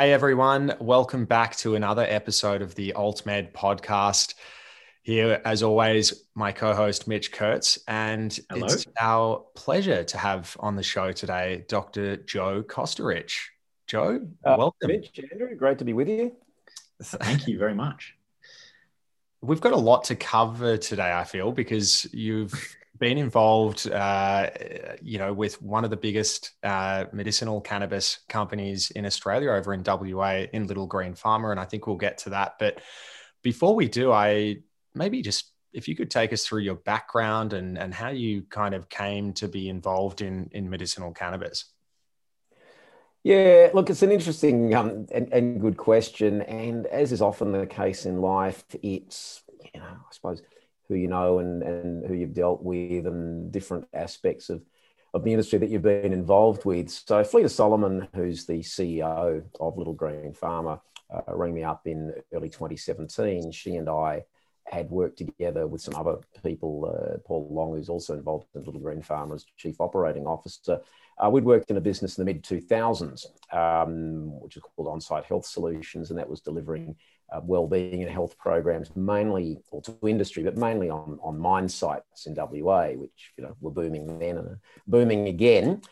Hey everyone, welcome back to another episode of the AltMed podcast. Here, as always, my co host Mitch Kurtz, and Hello. it's our pleasure to have on the show today Dr. Joe Kosterich. Joe, uh, welcome. Mitch, Andrew, great to be with you. Thank you very much. We've got a lot to cover today, I feel, because you've been involved, uh, you know, with one of the biggest uh, medicinal cannabis companies in Australia over in WA in Little Green Pharma, and I think we'll get to that. But before we do, I maybe just if you could take us through your background and and how you kind of came to be involved in in medicinal cannabis. Yeah, look, it's an interesting um, and, and good question, and as is often the case in life, it's you know, I suppose who you know and, and who you've dealt with and different aspects of, of the industry that you've been involved with. So Fleeta Solomon, who's the CEO of Little Green Pharma, uh, rang me up in early 2017. She and I had worked together with some other people, uh, Paul Long, who's also involved in Little Green Pharma as Chief Operating Officer. Uh, we'd worked in a business in the mid 2000s, um, which is called On-Site Health Solutions, and that was delivering uh, well-being and health programs, mainly or to industry, but mainly on on mine sites in WA, which you know were booming then and booming again.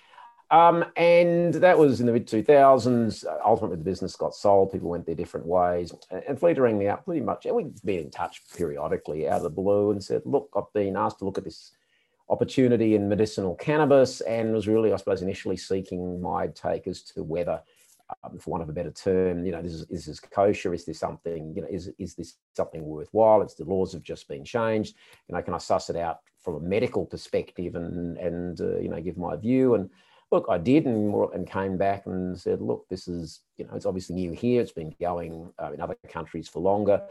Um, and that was in the mid 2000s. Ultimately, the business got sold. People went their different ways. And Fleeta rang me up pretty much. And we've been in touch periodically out of the blue and said, Look, I've been asked to look at this opportunity in medicinal cannabis and was really, I suppose, initially seeking my take as to whether um, for want of a better term, you know, this is, is this kosher? Is this something, you know, is, is this something worthwhile? It's the laws have just been changed. You know, can I suss it out from a medical perspective and, and uh, you know, give my view? And look, I did and, and came back and said, look, this is, you know, it's obviously new here. It's been going uh, in other countries for longer.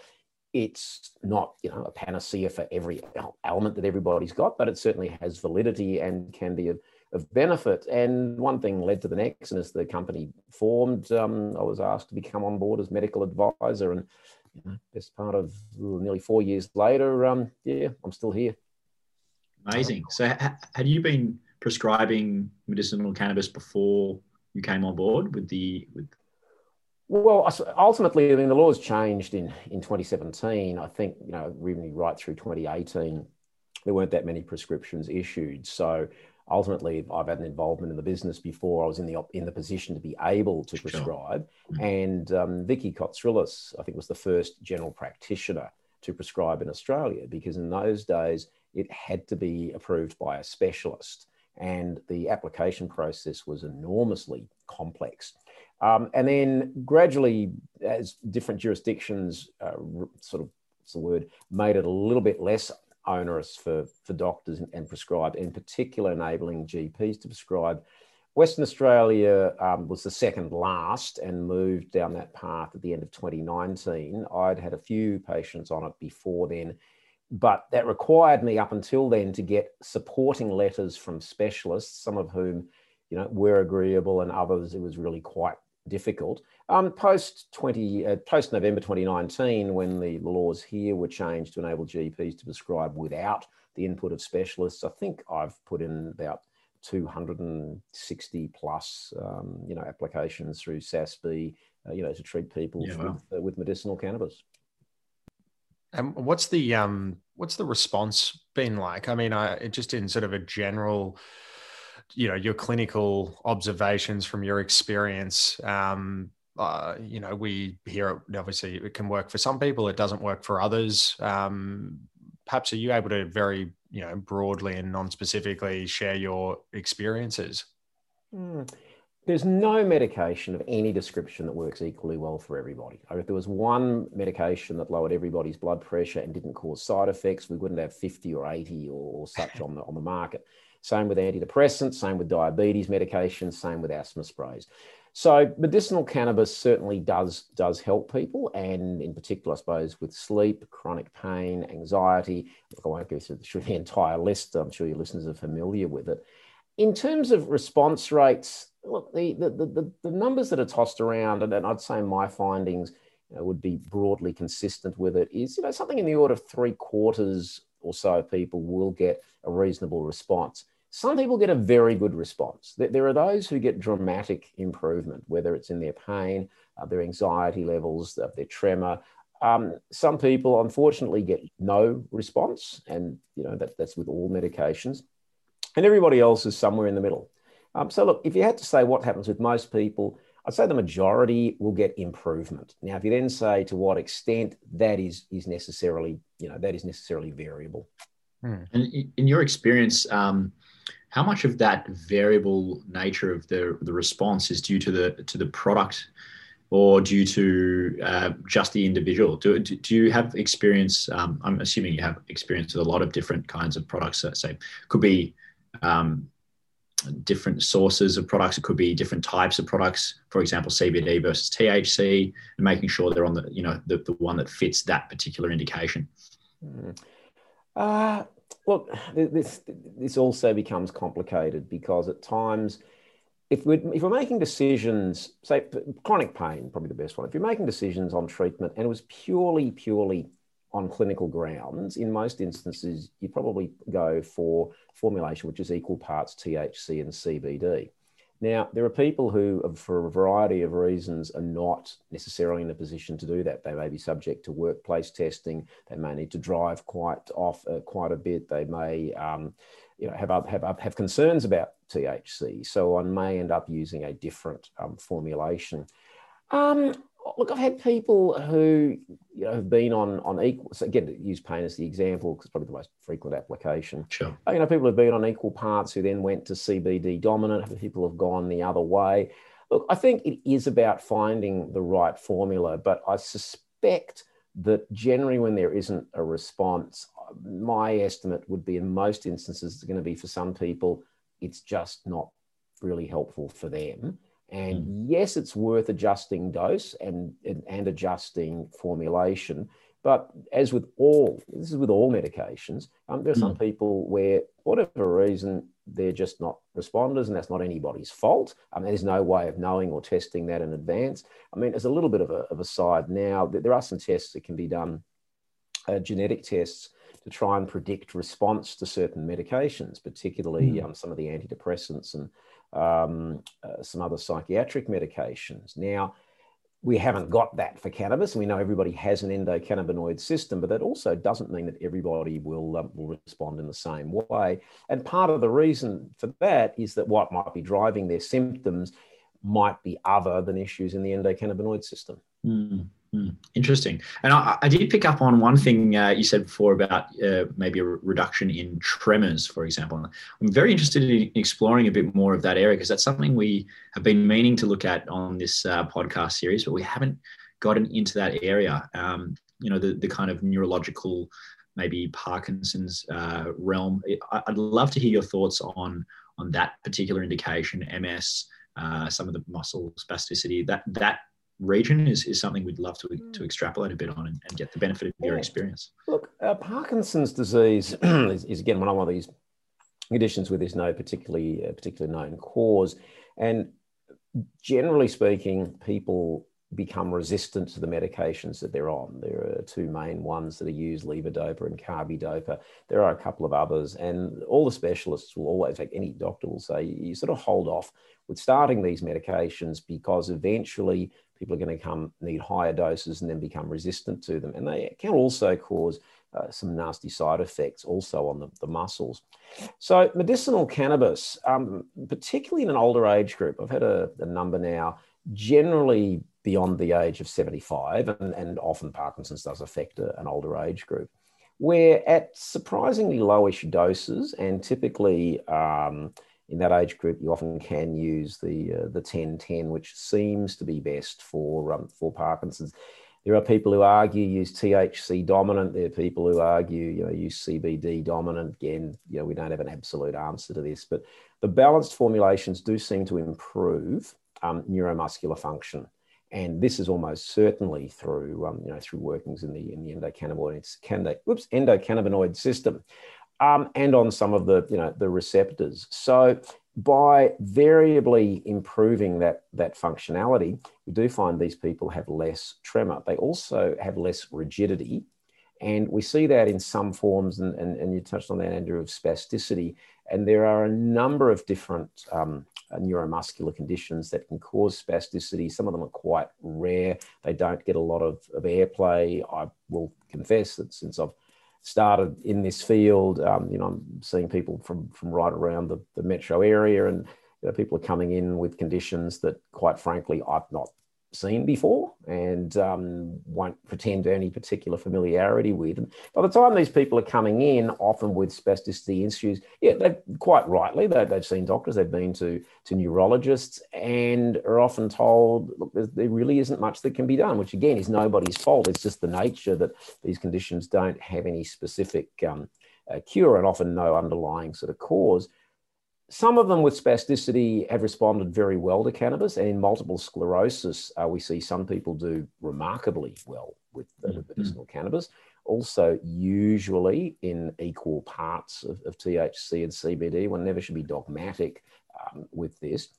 It's not, you know, a panacea for every element that everybody's got, but it certainly has validity and can be a, of benefit. And one thing led to the next, and as the company formed, um, I was asked to become on board as medical advisor. And you know, as part of nearly four years later, um, yeah, I'm still here. Amazing. So, ha- had you been prescribing medicinal cannabis before you came on board with the with? Well, ultimately, I mean, the laws changed in in 2017. I think you know, really right through 2018, there weren't that many prescriptions issued. So ultimately I've had an involvement in the business before I was in the in the position to be able to prescribe. Sure. Mm-hmm. And um, Vicki Kotsirilos, I think, was the first general practitioner to prescribe in Australia because in those days it had to be approved by a specialist, and the application process was enormously complex. Um, and then gradually, as different jurisdictions uh, sort of what's the word made it a little bit less onerous for, for doctors and, and prescribe, in particular enabling GPs to prescribe. Western Australia um, was the second last and moved down that path at the end of 2019. I'd had a few patients on it before then, but that required me up until then to get supporting letters from specialists, some of whom you know were agreeable and others it was really quite difficult. Um, post 20, uh, post November 2019, when the laws here were changed to enable GPs to prescribe without the input of specialists, I think I've put in about 260 plus, um, you know, applications through SASB, uh, you know, to treat people yeah, with, uh, with medicinal cannabis. And what's the um, what's the response been like? I mean, I just in sort of a general you know your clinical observations from your experience um, uh, you know we hear obviously it can work for some people it doesn't work for others um, perhaps are you able to very you know broadly and non-specifically share your experiences mm. There's no medication of any description that works equally well for everybody. If there was one medication that lowered everybody's blood pressure and didn't cause side effects, we wouldn't have 50 or 80 or, or such on the on the market. Same with antidepressants, same with diabetes medications, same with asthma sprays. So medicinal cannabis certainly does does help people, and in particular, I suppose, with sleep, chronic pain, anxiety. I won't go through the entire list. I'm sure your listeners are familiar with it. In terms of response rates, look, the the, the, the numbers that are tossed around, and, and I'd say my findings you know, would be broadly consistent with it, is you know something in the order of three quarters or so people will get a reasonable response. Some people get a very good response. There are those who get dramatic improvement, whether it's in their pain, uh, their anxiety levels, their tremor. Um, some people, unfortunately, get no response, and you know that, that's with all medications. And everybody else is somewhere in the middle. Um, so, look, if you had to say what happens with most people, I'd say the majority will get improvement. Now, if you then say to what extent, that is is necessarily, you know, that is necessarily variable. Hmm. And in your experience, um, how much of that variable nature of the the response is due to the to the product, or due to uh, just the individual? Do, do you have experience? Um, I'm assuming you have experience with a lot of different kinds of products. That say could be um, different sources of products. It could be different types of products, for example, CBD versus THC, and making sure they're on the you know the, the one that fits that particular indication. Mm. Uh, look, this this also becomes complicated because at times, if we're if we're making decisions, say chronic pain, probably the best one. If you're making decisions on treatment and it was purely purely on clinical grounds, in most instances, you probably go for formulation which is equal parts THC and CBD. Now, there are people who, for a variety of reasons, are not necessarily in a position to do that. They may be subject to workplace testing. They may need to drive quite off uh, quite a bit. They may, um, you know, have, have have concerns about THC. So one may end up using a different um, formulation. Um, look, I've had people who you know have been on on equal. So again, use pain as the example because it's probably the most frequent application. Sure. You know, people have been on equal parts who then went to CBD dominant. People have gone the other way. Look, I think it is about finding the right formula, but I suspect that generally when there isn't a response, my estimate would be in most instances it's going to be for some people it's just not really helpful for them and mm. yes, it's worth adjusting dose and, and, and adjusting formulation. But as with all, this is with all medications, um, there are some mm. people where, whatever reason, they're just not responders, and that's not anybody's fault. Mean, there's no way of knowing or testing that in advance. I mean, there's a little bit of a, of a side now. There are some tests that can be done, uh, genetic tests, to try and predict response to certain medications, particularly mm. um, some of the antidepressants and um, uh, some other psychiatric medications. Now, we haven't got that for cannabis, we know everybody has an endocannabinoid system, but that also doesn't mean that everybody will, um, will respond in the same way. And part of the reason for that is that what might be driving their symptoms might be other than issues in the endocannabinoid system. Mm. Hmm, interesting. And I, I, did pick up on one thing uh, you said before about uh, maybe a re- reduction in tremors, for example. I'm very interested in exploring a bit more of that area because that's something we have been meaning to look at on this uh, podcast series, but we haven't gotten into that area. Um, you know, the, the kind of neurological, maybe Parkinson's uh, realm. I, would love to hear your thoughts on on that particular indication, MS, uh, some of the muscle spasticity, that that region is, is something we'd love to, to hmm. extrapolate a bit on and, and get the benefit of yeah. your experience. Look, uh, Parkinson's disease is, is, again one of these conditions where there's no particularly uh, particular known cause, and generally speaking, people become resistant to the medications that they're on. There are two main ones that are used, levodopa and carbidopa. There are a couple of others, and all the specialists will always, like any doctor will say, you sort of hold off with starting these medications because eventually people are going to come need higher doses and then become resistant to them. And they can also cause uh, some nasty side effects also on the, the muscles. So medicinal cannabis, um, particularly in an older age group, I've had a, a, number now, generally beyond the age of 75, and, and often Parkinson's does affect a, an older age group, where at surprisingly lowish doses and typically um, in that age group, you often can use the uh, the 10-10, which seems to be best for um, for Parkinson's. There are people who argue use THC dominant. There are people who argue, you know, use CBD dominant. Again, you know, we don't have an absolute answer to this, but the balanced formulations do seem to improve um, neuromuscular function, and this is almost certainly through, um, you know, through workings in the in the endocannabinoid, whoops, endocannabinoid system um, and on some of the you know the receptors. So by variably improving that that functionality, we do find these people have less tremor. They also have less rigidity. And we see that in some forms, and, and, and you touched on that, Andrew, of spasticity. And there are a number of different um, neuromuscular conditions that can cause spasticity. Some of them are quite rare. They don't get a lot of, of airplay. I will confess that since I've started in this field, um, you know, I'm seeing people from, from right around the, the metro area and you know, people are coming in with conditions that, quite frankly, I've not seen before and um, won't pretend any particular familiarity with. And by the time these people are coming in, often with spasticity issues, yeah, they quite rightly they, have seen doctors, they've been to to neurologists, and are often told, look, there really isn't much that can be done. Which again is nobody's fault. It's just the nature that these conditions don't have any specific um, uh, cure and often no underlying sort of cause. Some of them with spasticity have responded very well to cannabis, and in multiple sclerosis, uh, we see some people do remarkably well with, mm-hmm. medicinal cannabis. Also, usually in equal parts of, of, THC and CBD. One never should be dogmatic um, with this.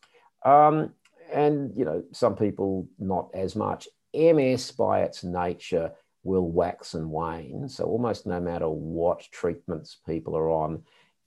Um, and you know, some people not as much. MS by its nature will wax and wane. So almost no matter what treatments people are on,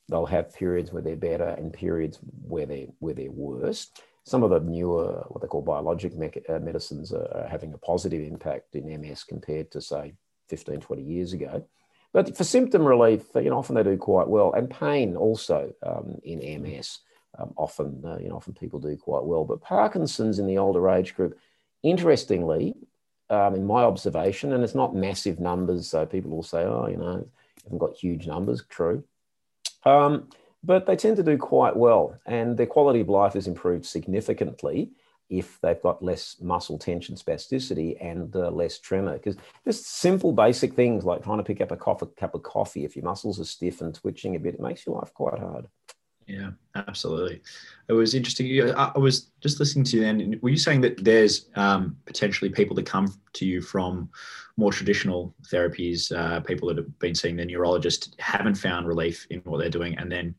they'll have periods where they're better and periods where they're where they're worse. Some of the newer, what they call biologic me- uh, medicines, are having a positive impact in MS compared to say 15, 20 years ago. But for symptom relief, you know, often they do quite well, and pain also um, in MS. Um, often, uh, you know, often people do quite well. But Parkinson's in the older age group, interestingly, um, in my observation, and it's not massive numbers, so people will say, "Oh, you know, haven't got huge numbers." True, um, but they tend to do quite well, and their quality of life is improved significantly if they've got less muscle tension spasticity and uh, less tremor. Because just simple, basic things like trying to pick up a cup of coffee, if your muscles are stiff and twitching a bit, it makes your life quite hard. Yeah, absolutely. It was interesting. I was just listening to you then. Were you saying that there's um, potentially people that come to you from more traditional therapies, uh, people that have been seeing their neurologist, haven't found relief in what they're doing, and then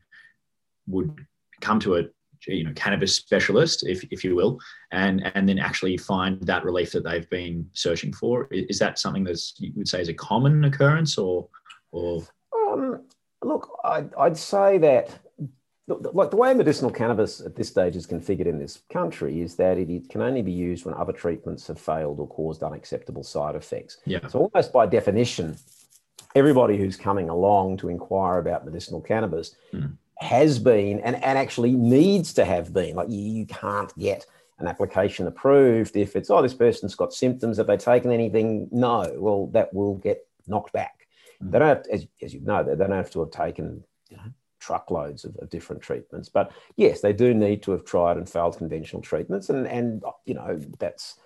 would come to a you know cannabis specialist, if, if you will, and and then actually find that relief that they've been searching for? Is that something that you would say is a common occurrence, or or? Um, look, I'd, I'd say that like the way medicinal cannabis at this stage is configured in this country is that it can only be used when other treatments have failed or caused unacceptable side effects. Yeah. So almost by definition, everybody who's coming along to inquire about medicinal cannabis mm. has been and, and actually needs to have been. Like you, you can't get an application approved if it's oh this person's got symptoms have they taken anything no well that will get knocked back mm. they don't have to, as, as you know they don't have to have taken you know truckloads of, of, different treatments. But yes, they do need to have tried and failed conventional treatments, and and you know that's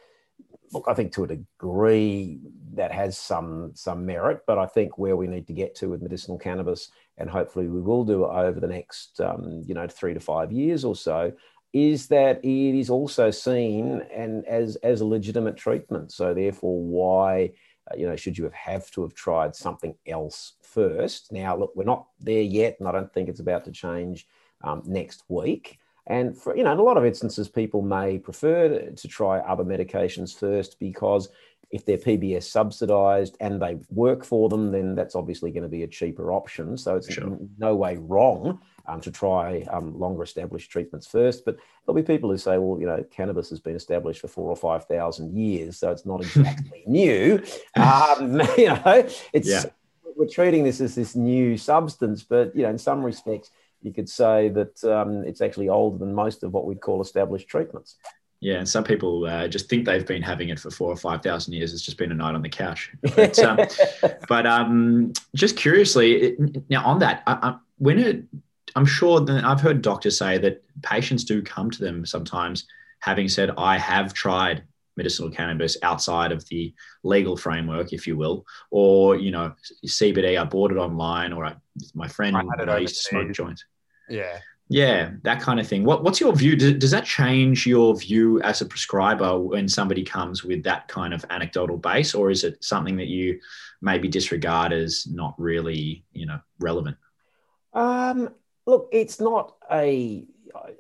look, I think to a degree that has some some merit. But I think where we need to get to with medicinal cannabis, and hopefully we will do over the next um, you know three to five years or so. Is that it is also seen and as as a legitimate treatment. So therefore, why uh, you know, should you have, have to have tried something else first? Now, look, we're not there yet, and I don't think it's about to change um, next week. And for you know, in a lot of instances, people may prefer to, try other medications first because if they're PBS subsidized and they work for them, then that's obviously going to be a cheaper option. So it's sure. in no way wrong um, to try um, longer established treatments first. But there'll be people who say, well, you know, cannabis has been established for four or 5,000 years, so it's not exactly new. Um, you know, it's, yeah. we're treating this as this new substance, but, you know, in some respects, you could say that um, it's actually older than most of what we'd call established treatments. Yeah, and some people uh, just think they've been having it for four or five thousand years. It's just been a night on the couch. But, um, but um, just curiously, it, now on that, I, I, when it I'm sure that I've heard doctors say that patients do come to them sometimes having said, I have tried medicinal cannabis outside of the legal framework, if you will, or, you know, CBD, I bought it online or I, my friend I used to smoke joints. Yeah. Yeah, that kind of thing. What, what's your view? Does, does that change your view as a prescriber when somebody comes with that kind of anecdotal base, or is it something that you maybe disregard as not really, you know, relevant? Um, Look, it's not a,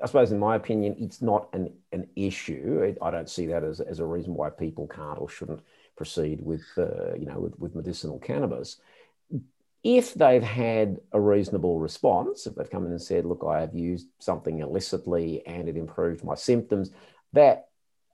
I suppose, in my opinion, it's not an, an issue. I don't see that as, as a reason why people can't or shouldn't proceed with, uh, you know, with, with medicinal cannabis. if they've had a reasonable response, if they've come in and said, look, I have used something illicitly and it improved my symptoms, that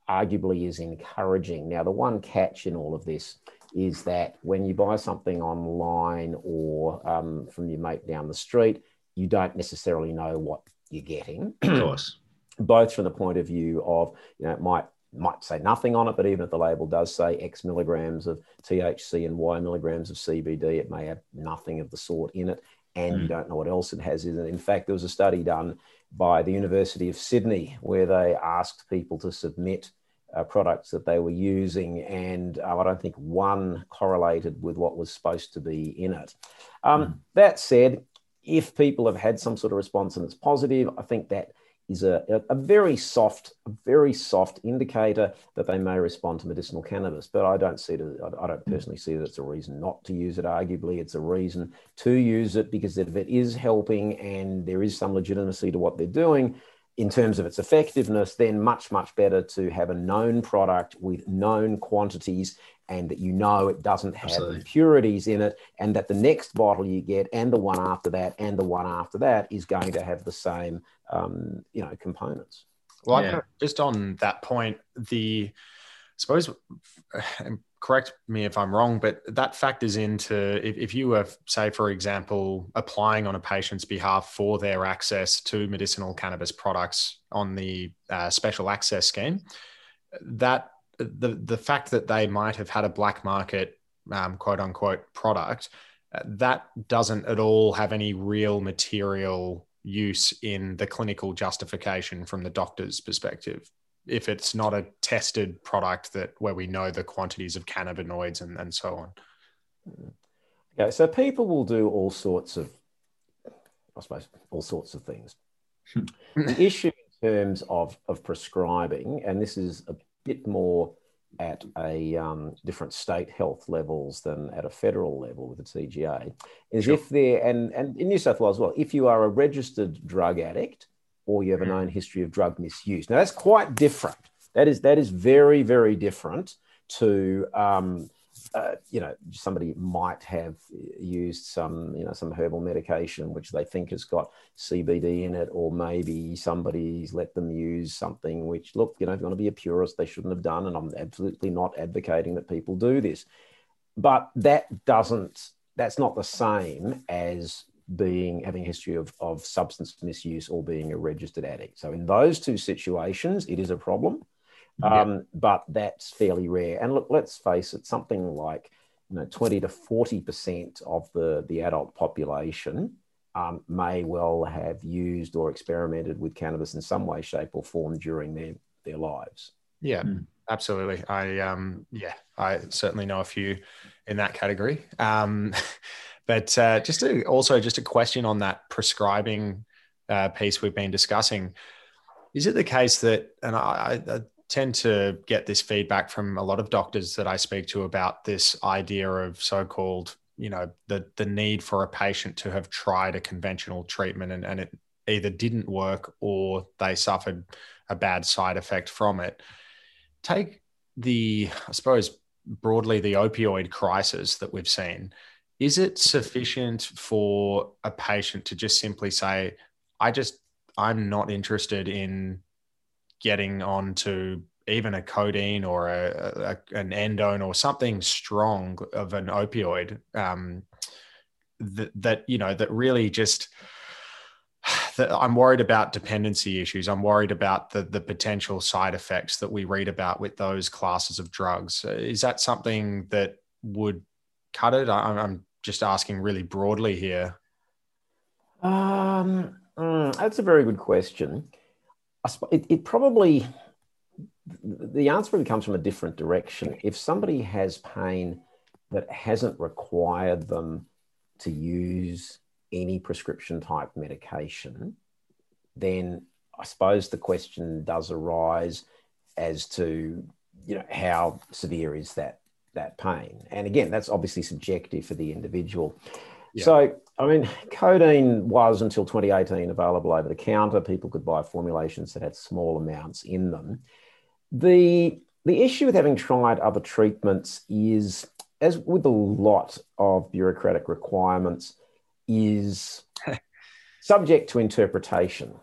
arguably is encouraging. Now, the one catch in all of this is that when you buy something online or um, from your mate down the street, you don't necessarily know what you're getting. Of course. Both from the point of view of, you know, it might might say nothing on it, but even if the label does say X milligrams of THC and Y milligrams of CBD, it may have nothing of the sort in it, and mm. you don't know what else it has in it. In fact, there was a study done by the University of Sydney where they asked people to submit uh, products that they were using, and uh, I don't think one correlated with what was supposed to be in it. Um, mm. That said, if people have had some sort of response and it's positive, I think that is a, a very soft, a very soft indicator that they may respond to medicinal cannabis. But I don't see it. I don't personally see that it's a reason not to use it. Arguably, it's a reason to use it because if it is helping and there is some legitimacy to what they're doing, in terms of its effectiveness, then much, much better to have a known product with known quantities and that you know it doesn't have Absolutely. impurities in it, and that the next bottle you get and the one after that and the one after that is going to have the same, um, you know, components. Well, yeah. just on that point, the I suppose correct me if I'm wrong, but that factors into if, if you were, say, for example, applying on a patient's behalf for their access to medicinal cannabis products on the uh, special access scheme, that the the fact that they might have had a black market um, quote unquote product uh, that doesn't at all have any real material use in the clinical justification from the doctor's perspective if it's not a tested product that where we know the quantities of cannabinoids and, and so on. Okay, so people will do all sorts of, I suppose, all sorts of things. The issue in terms of, of prescribing, and this is a bit more at a um, different state health levels than at a federal level with the TGA, is sure. if they're, and, and in New South Wales as well, if you are a registered drug addict, or you have a known history of drug misuse. Now that's quite different. That is that is very very different to um, uh, you know somebody might have used some you know some herbal medication which they think has got CBD in it, or maybe somebody's let them use something which look you know if you want to be a purist they shouldn't have done, and I'm absolutely not advocating that people do this, but that doesn't that's not the same as being having a history of, of substance misuse or being a registered addict. So in those two situations, it is a problem, um, but that's fairly rare. And look, let's face it, something like you know 20 to 40 percent of the the adult population um, may well have used or experimented with cannabis in some way, shape, or form during their their lives. Yeah. Mm. Absolutely. I um yeah, I certainly know a few in that category. Um But uh, just to, also just a question on that prescribing uh, piece we've been discussing. Is it the case that, and I, I tend to get this feedback from a lot of doctors that I speak to about this idea of so-called, you know, the the need for a patient to have tried a conventional treatment and, and it either didn't work or they suffered a bad side effect from it. Take the, I suppose, broadly the opioid crisis that we've seen is it sufficient for a patient to just simply say, I just, I'm not interested in getting onto even a codeine or a, a, an endone or something strong of an opioid um, that, that, you know, that really just, that I'm worried about dependency issues. I'm worried about the the potential side effects that we read about with those classes of drugs. Is that something that would cut it? I, I'm just asking really broadly here? Um, mm, that's a very good question. It, it probably, the answer probably comes from a different direction. If somebody has pain that hasn't required them to use any prescription type medication, then I suppose the question does arise as to you know how severe is that that pain. And again, that's obviously subjective for the individual. Yeah. So, I mean, codeine was until 2018 available over the counter. People could buy formulations that had small amounts in them. The, the issue with having tried other treatments is as with a lot of bureaucratic requirements, is subject to interpretation.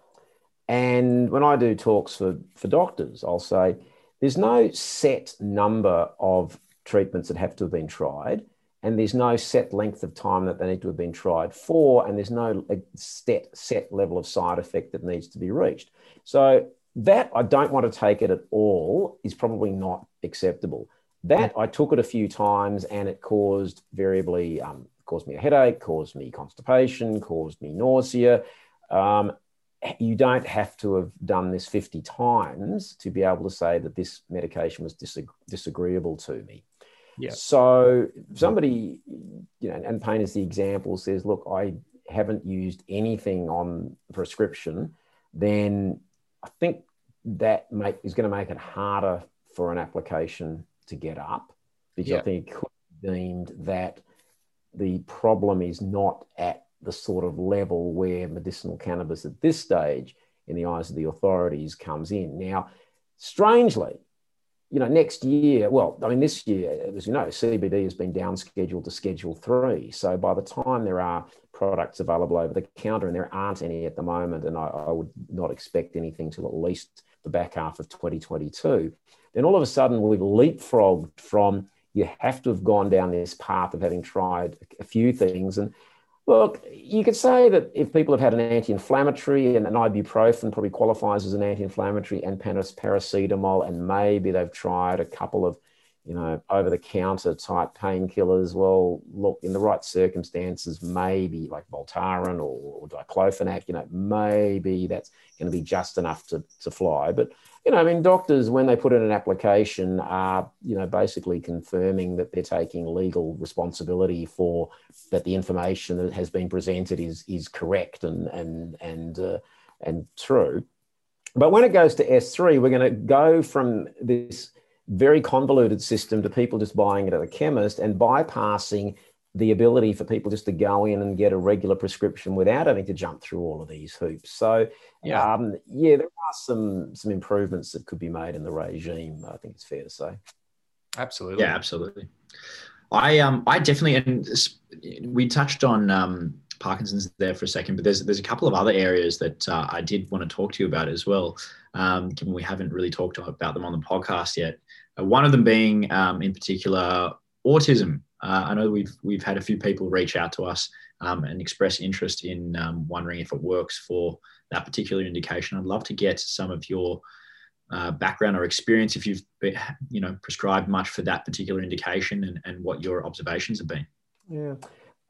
And when I do talks for, for doctors, I'll say there's no set number of treatments that have to have been tried, and there's no set length of time that they need to have been tried for, and there's no set, set level of side effect that needs to be reached. So that I don't want to take it at all is probably not acceptable. That I took it a few times and it caused variably um, caused me a headache, caused me constipation, caused me nausea. Um, you don't have to have done this 50 times to be able to say that this medication was disagreeable to me. Yeah. So somebody, you know, and pain is the example, says, look, I haven't used anything on prescription, then I think that make, is going to make it harder for an application to get up because yeah. I think it could be deemed that the problem is not at the sort of level where medicinal cannabis at this stage, in the eyes of the authorities, comes in. Now, strangely, you know, next year, well, I mean, this year, as you know, CBD has been downscheduled to Schedule 3. So by the time there are products available over the counter, and there aren't any at the moment, and I, I would not expect anything till at least the back half of 2022, then all of a sudden we've leapfrogged from you have to have gone down this path of having tried a few things. And look, you could say that if people have had an anti-inflammatory and an ibuprofen probably qualifies as an anti-inflammatory and paracetamol, and maybe they've tried a couple of you know, over the counter type painkillers. Well, look, in the right circumstances, maybe like Voltaren or, or diclofenac, you know, maybe that's going to be just enough to, to fly. But, you know, I mean, doctors, when they put in an application, are, you know, basically confirming that they're taking legal responsibility for that the information that has been presented is, is correct and, and, and, uh, and true. But when it goes to S3, we're going to go from this very convoluted system to people just buying it at a chemist and bypassing the ability for people just to go in and get a regular prescription without having to jump through all of these hoops. So, yeah, um, yeah, there are some some improvements that could be made in the regime. I think it's fair to say. Absolutely. Yeah, absolutely. I um I definitely and we touched on um Parkinson's there for a second, but there's there's a couple of other areas that uh, I did want to talk to you about as well. Um, given we haven't really talked about them on the podcast yet. Uh, one of them being, um, in particular, autism. Uh, I know we've we've had a few people reach out to us um, and express interest in um, wondering if it works for that particular indication. I'd love to get some of your uh, background or experience if you've been, you know prescribed much for that particular indication and, and what your observations have been. Yeah,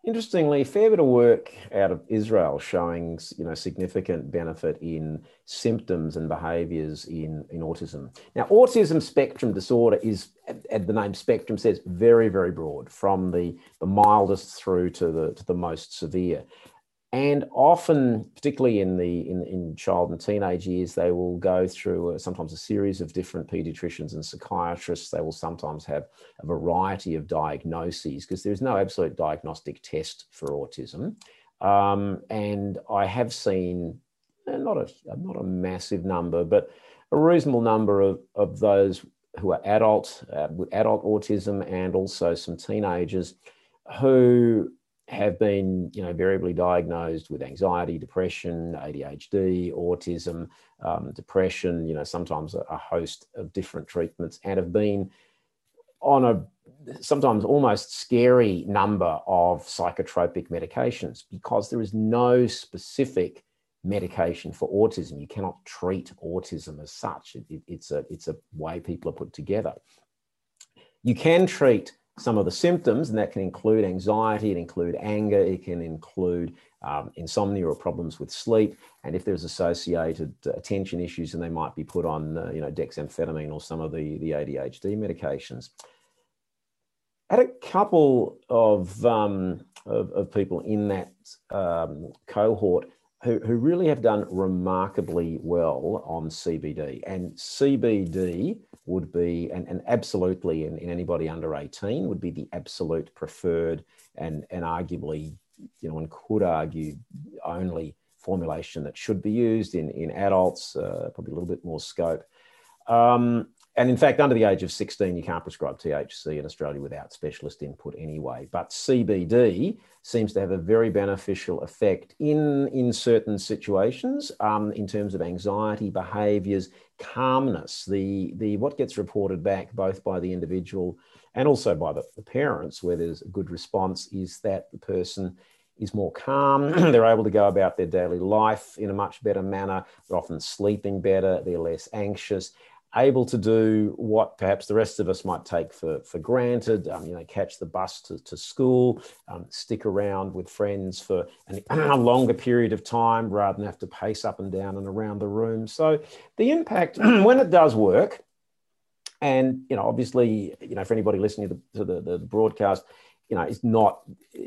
Interestingly, a fair bit of work out of Israel showing you know significant benefit in symptoms and behaviours in, in autism. Now, autism spectrum disorder is, as the name spectrum says, very very broad, from the, the mildest through to the to the most severe and often particularly in the in, in child and teenage years they will go through a, sometimes a series of different pediatricians and psychiatrists. They will sometimes have a variety of diagnoses because there's no absolute diagnostic test for autism. Um, and i have seen eh, not a not a massive number but a reasonable number of, of those who are adult uh, with adult autism and also some teenagers who have been, you know, variably diagnosed with anxiety, depression, ADHD, autism, um, depression, you know, sometimes a, a, host of different treatments and have been on a sometimes almost scary number of psychotropic medications because there is no specific medication for autism. You cannot treat autism as such. It, it, it's, a, it's a way people are put together. You can treat some of the symptoms, and that can include anxiety, it include anger, it can include um, insomnia or problems with sleep. And if there's associated uh, attention issues, then they might be put on, uh, you know, dexamphetamine or some of the, the ADHD medications. I had a couple of, um, of, of, people in that um, cohort who, who really have done remarkably well on CBD. And CBD would be, and, and absolutely in, in anybody under 18, would be the absolute preferred and, and arguably, you know, one could argue only formulation that should be used in, in adults, uh, probably a little bit more scope. Um, and in fact, under the age of 16, you can't prescribe THC in Australia without specialist input anyway. But CBD seems to have a very beneficial effect in, in certain situations um, in terms of anxiety, behaviors, calmness. The, the, what gets reported back both by the individual and also by the, the parents, where there's a good response, is that the person is more calm. they're able to go about their daily life in a much better manner. They're often sleeping better. They're less anxious able to do what perhaps the rest of us might take for, for granted, um, you know, catch the bus to, to school, um, stick around with friends for an, a longer period of time rather than have to pace up and down and around the room. So the impact, when it does work, and, you know, obviously, you know, for anybody listening to the, to the, the broadcast, you know, it's not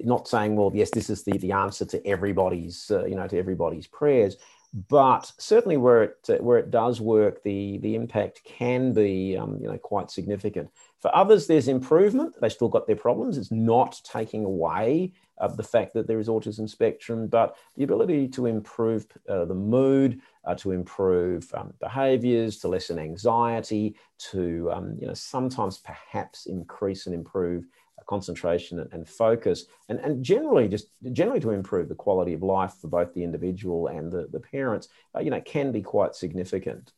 not saying, well, yes, this is the, the answer to everybody's, uh, you know, to everybody's prayers but certainly where it where it does work, the the impact can be um, you know quite significant. For others, there's improvement. They still got their problems. It's not taking away uh, the fact that there is autism spectrum, but the ability to improve uh, the mood, uh, to improve um, behaviors, to lessen anxiety, to um, you know sometimes perhaps increase and improve concentration and focus, and, and generally just generally to improve the quality of life for both the individual and the, the parents, uh, you know, can be quite significant.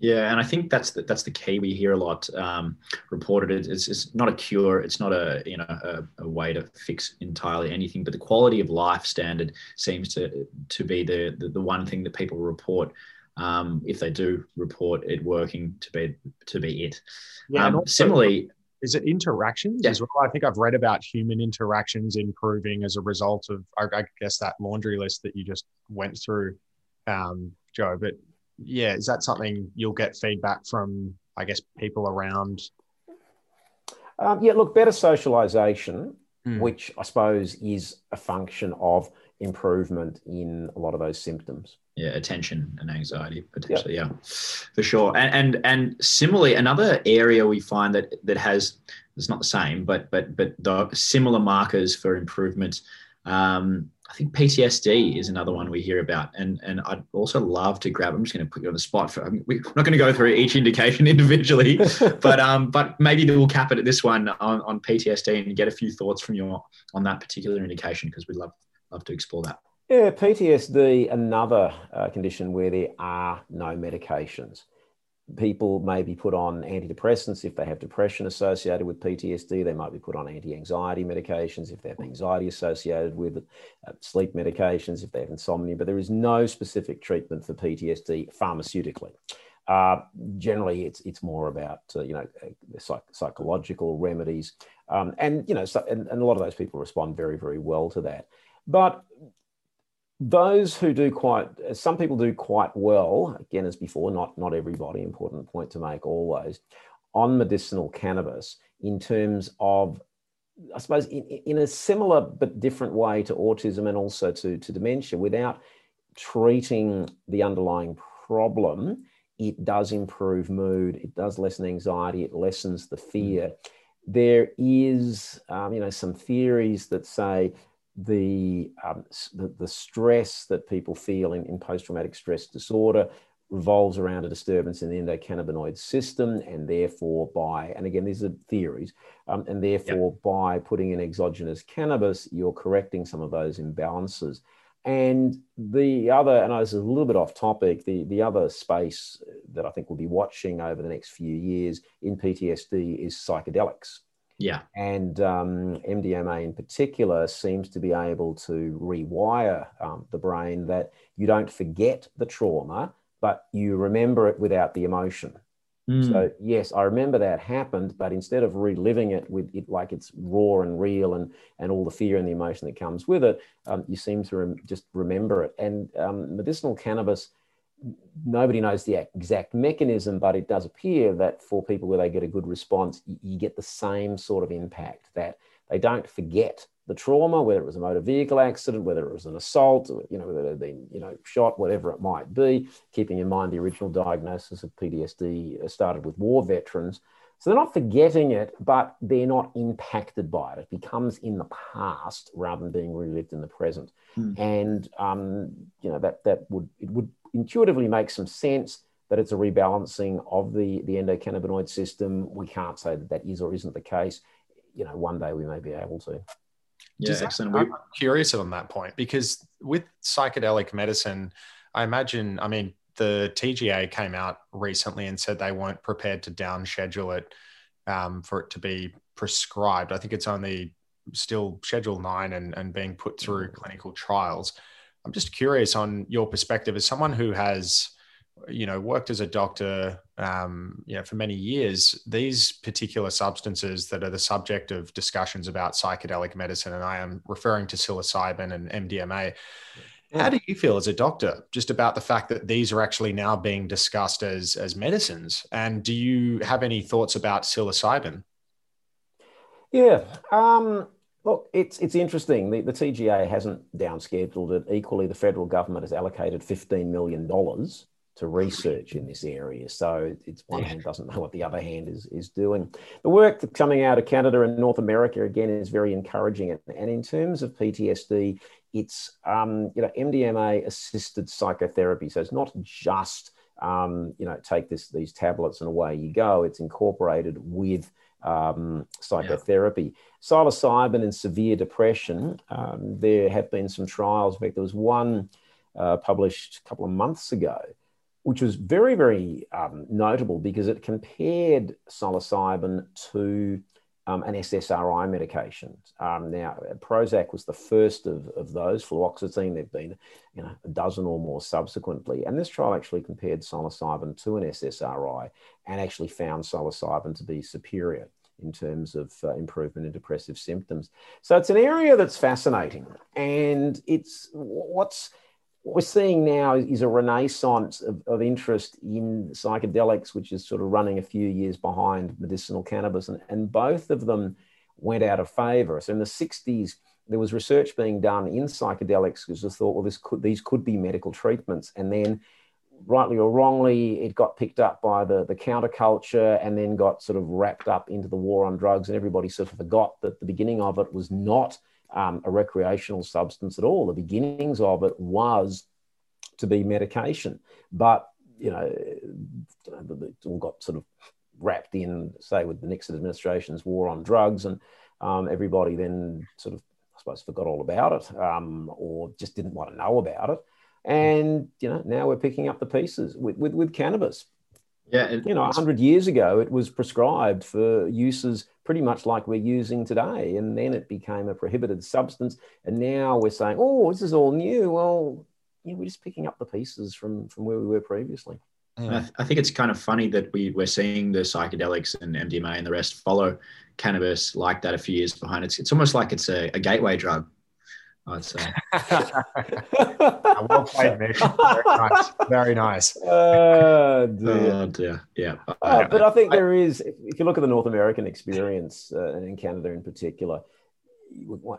Yeah, and I think that's the, that's the key. We hear a lot um, reported. It's, it's not a cure. It's not a you know a, a, way to fix entirely anything. But the quality of life standard seems to to be the the, the one thing that people report um, if they do report it working to be to be it. Yeah, um, similarly, is it interactions yeah. as well? I think I've read about human interactions improving as a result of, I, guess, that laundry list that you just went through, um, Joe. But yeah, is that something you'll get feedback from, I guess, people around? Um, yeah, look, better socialization, mm. which I suppose is a function of improvement in a lot of those symptoms yeah attention and anxiety potentially yep. yeah for sure and, and and similarly another area we find that that has it's not the same but but but the similar markers for improvement um, I think PTSD is another one we hear about, and and I'd also love to grab. I'm just going to put you on the spot. For, I mean, we're not going to go through each indication individually, but um, but maybe we'll cap it at this one on, on PTSD and get a few thoughts from you on that particular indication because we'd love love to explore that. Yeah, PTSD, another uh, condition where there are no medications. People may be put on antidepressants if they have depression associated with PTSD. They might be put on anti anxiety medications if they have anxiety associated with uh, sleep medications if they have insomnia, but there is no specific treatment for PTSD pharmaceutically. Uh, generally, it's it's more about uh, you know uh, psych- psychological remedies, um, and you know, so, and, and a lot of those people respond very very well to that. But those who do quite some people do quite well again as before not not everybody important point to make always on medicinal cannabis in terms of i suppose in, in a similar but different way to autism and also to, to dementia. Without treating the underlying problem it does improve mood it does lessen anxiety it lessens the fear. There is um, you know some theories that say the, um, the, the, stress that people feel in, in post traumatic stress disorder revolves around a disturbance in the endocannabinoid system, and therefore, by, and again, these are theories, um, and therefore, yep. by putting in exogenous cannabis, you're correcting some of those imbalances. And the other, and this is a little bit off topic, the, the other space that I think we'll be watching over the next few years in PTSD is psychedelics. Yeah. And um, MDMA in particular seems to be able to rewire um, the brain that you don't forget the trauma, but you remember it without the emotion. Mm. So, yes, I remember that happened, but instead of reliving it with it like it's raw and real and, and all the fear and the emotion that comes with it, um, you seem to rem- just remember it. And um, medicinal cannabis nobody knows the exact mechanism, but it does appear that for people where they get a good response, you get the same sort of impact that they don't forget the trauma, whether it was a motor vehicle accident, whether it was an assault, you know, whether they've been, you know, shot, whatever it might be, keeping in mind the original diagnosis of PTSD started with war veterans. So they're not forgetting it, but they're not impacted by it. It becomes in the past rather than being relived in the present. Mm. And um, you know that that would it would intuitively makes some sense that it's a rebalancing of the, the endocannabinoid system. We can't say that that is or isn't the case. You know, one day we may be able to. Yeah, excellent. I'm curious on that point because with psychedelic medicine, I imagine, I mean, the TGA came out recently and said they weren't prepared to down schedule it um, for it to be prescribed. I think it's only still Schedule 9 and, and being put through clinical trials. I'm just curious on your perspective as someone who has, you know, worked as a doctor, um, you know, for many years. These particular substances that are the subject of discussions about psychedelic medicine, and I am referring to psilocybin and MDMA. How do you feel as a doctor just about the fact that these are actually now being discussed as as medicines? And do you have any thoughts about psilocybin? Yeah, um, look, it's it's interesting. The, the TGA hasn't downscheduled it. Equally, the federal government has allocated fifteen million dollars to research in this area. So it's one hand doesn't know what the other hand is is doing. The work that's coming out of Canada and North America again is very encouraging. And in terms of PTSD, it's um, you know MDMA assisted psychotherapy. So it's not just um, you know take this these tablets and away you go. It's incorporated with um, psychotherapy. Yeah. Psilocybin and severe depression. Um, there have been some trials. In fact, there was one uh, published a couple of months ago, which was very very um, notable because it compared psilocybin to um, an SSRI medication. Um, now, Prozac was the first of, of those. Fluoxetine, there've been you know, a dozen or more subsequently. And this trial actually compared psilocybin to an SSRI and actually found psilocybin to be superior in terms of uh, improvement in depressive symptoms. So it's an area that's fascinating. And it's what's what we're seeing now is a renaissance of, of, interest in psychedelics, which is sort of running a few years behind medicinal cannabis. And, and both of them went out of favor. So in the 60s, there was research being done in psychedelics because they thought, well, this could, these could be medical treatments. And then, rightly or wrongly, it got picked up by the, the counterculture and then got sort of wrapped up into the war on drugs. And everybody sort of forgot that the beginning of it was not um, a recreational substance at all. The beginnings of it was to be medication, but you know, it all got sort of wrapped in, say, with the Nixon administration's war on drugs, and um, everybody then sort of, I suppose, forgot all about it, um, or just didn't want to know about it. And you know, now we're picking up the pieces with with, with cannabis. Yeah, it, you know, hundred years ago, it was prescribed for uses pretty much like we're using today, and then it became a prohibited substance. And now we're saying, "Oh, this is all new." Well, you know, we're just picking up the pieces from from where we were previously. I, I think it's kind of funny that we we're seeing the psychedelics and MDMA and the rest follow cannabis like that a few years behind. It's it's almost like it's a, a gateway drug I'd say. well played, Mick. Very nice. Very nice. Uh, dear. Oh, dear. Yeah. Uh, but I think there is, if you look at the North American experience, uh, and in Canada in particular,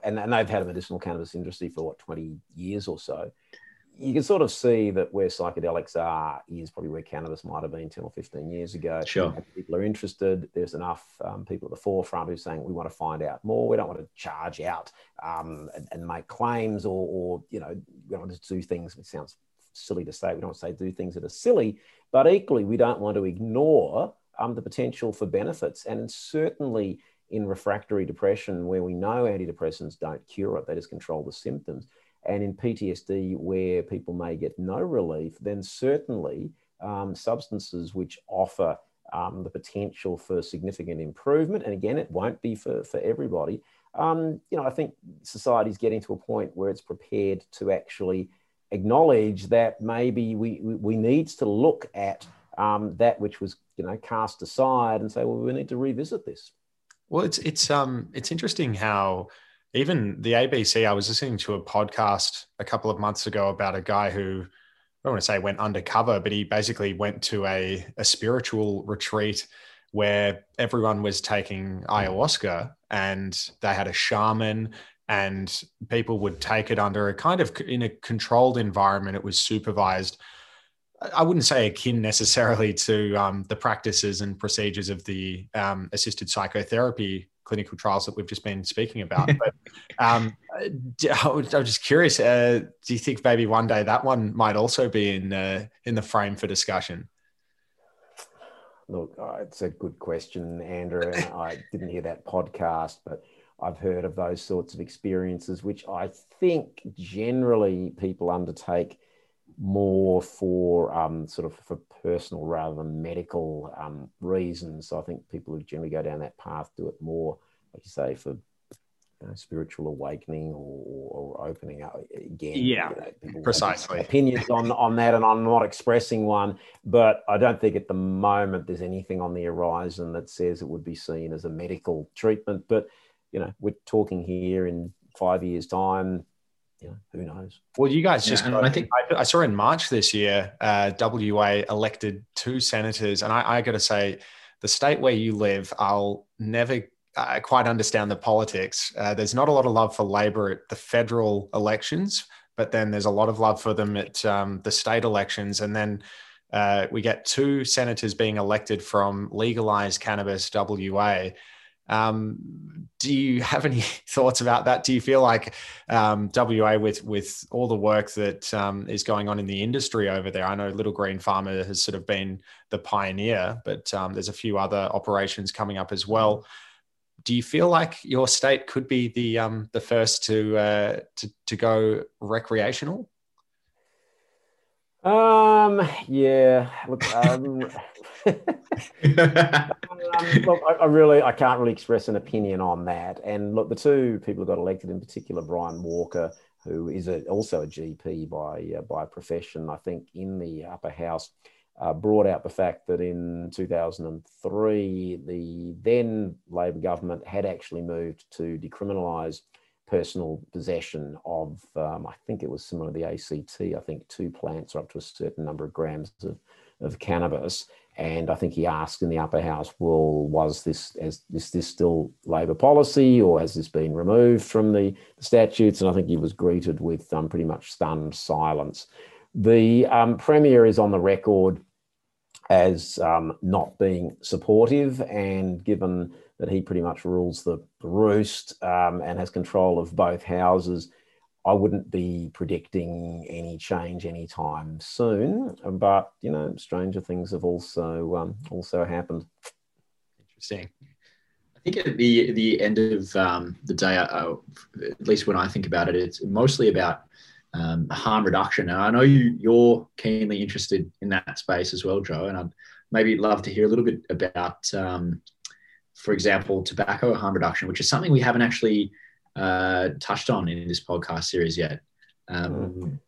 and, and they've had a medicinal cannabis industry for what, 20 years or so you can sort of see that where psychedelics are is probably where cannabis might have been 10 or 15 years ago. Sure. People are interested. There's enough um, people at the forefront who are saying we want to find out more. We don't want to charge out um, and, and, make claims or, or, you know, we don't want to do things, it sounds silly to say, we don't say do things that are silly, but equally we don't want to ignore um, the potential for benefits. And certainly in refractory depression, where we know antidepressants don't cure it, they just control the symptoms and in PTSD, where people may get no relief, then certainly um, substances which offer um, the potential for significant improvement, and again, it won't be for, for everybody. Um, you know, I think society is getting to a point where it's prepared to actually acknowledge that maybe we, we, needs to look at um, that which was, you know, cast aside and say, well, we need to revisit this. Well, it's it's um it's interesting how even the ABC, I was listening to a podcast a couple of months ago about a guy who I don't want to say went undercover, but he basically went to a, a spiritual retreat where everyone was taking ayahuasca and they had a shaman and people would take it under a kind of in a controlled environment. It was supervised. I wouldn't say akin necessarily to um, the practices and procedures of the um, assisted psychotherapy clinical trials that we've just been speaking about. but um, I'm just curious. Uh, do you think maybe one day that one might also be in uh, in the frame for discussion? look, uh, it's a good question, Andrew. I didn't hear that podcast, but I've heard of those sorts of experiences, which I think generally people undertake more for um, sort of for personal rather than medical um, reasons. So I think people who generally go down that path do it more, like you say, for you know, spiritual awakening or, or, opening up again. Yeah, you know, precisely. Opinions on on that, and I'm not expressing one, but I don't think at the moment there's anything on the horizon that says it would be seen as a medical treatment. But you know, we're talking here in five years' time. You know, who knows? Well, you guys just, yeah, I think I, I, saw in March this year, uh, WA elected two senators. And I, I got to say, the state where you live, I'll never I quite understand the politics. Uh, there's not a lot of love for Labor at the federal elections, but then there's a lot of love for them at um, the state elections. And then uh, we get two senators being elected from legalized cannabis WA. Um, do you have any thoughts about that? Do you feel like um, WA, with with all the work that um, is going on in the industry over there, I know Little Green Pharma has sort of been the pioneer, but um, there's a few other operations coming up as well do you feel like your state could be the um, the first to, uh, to to go recreational? Um. Yeah. Look. Um, um, look. I, I, really. I can't really express an opinion on that. And look, the two people who got elected in particular, Brian Walker, who is a, also a GP by uh, by profession, I think in the upper house uh, brought out the fact that in 2003, the then Labor government had actually moved to decriminalise personal possession of, um, I think it was similar to the ACT, I think two plants or up to a certain number of grams of, of cannabis. And I think he asked in the upper house, well, was this as is this still Labor policy or has this been removed from the, statutes? And I think he was greeted with um, pretty much stunned silence. The um, Premier is on the record as um, not being supportive, and given that he pretty much rules the, the roost um, and has control of both houses, I wouldn't be predicting any change anytime soon. But you know, stranger things have also um, also happened. Interesting. I think at the the end of um, the day, at least when I think about it, it's mostly about um, harm reduction. And I know you, you're keenly interested in that space as well, Joe. And I'd maybe love to hear a little bit about, um, for example, tobacco harm reduction, which is something we haven't actually uh, touched on in this podcast series yet. Um, mm.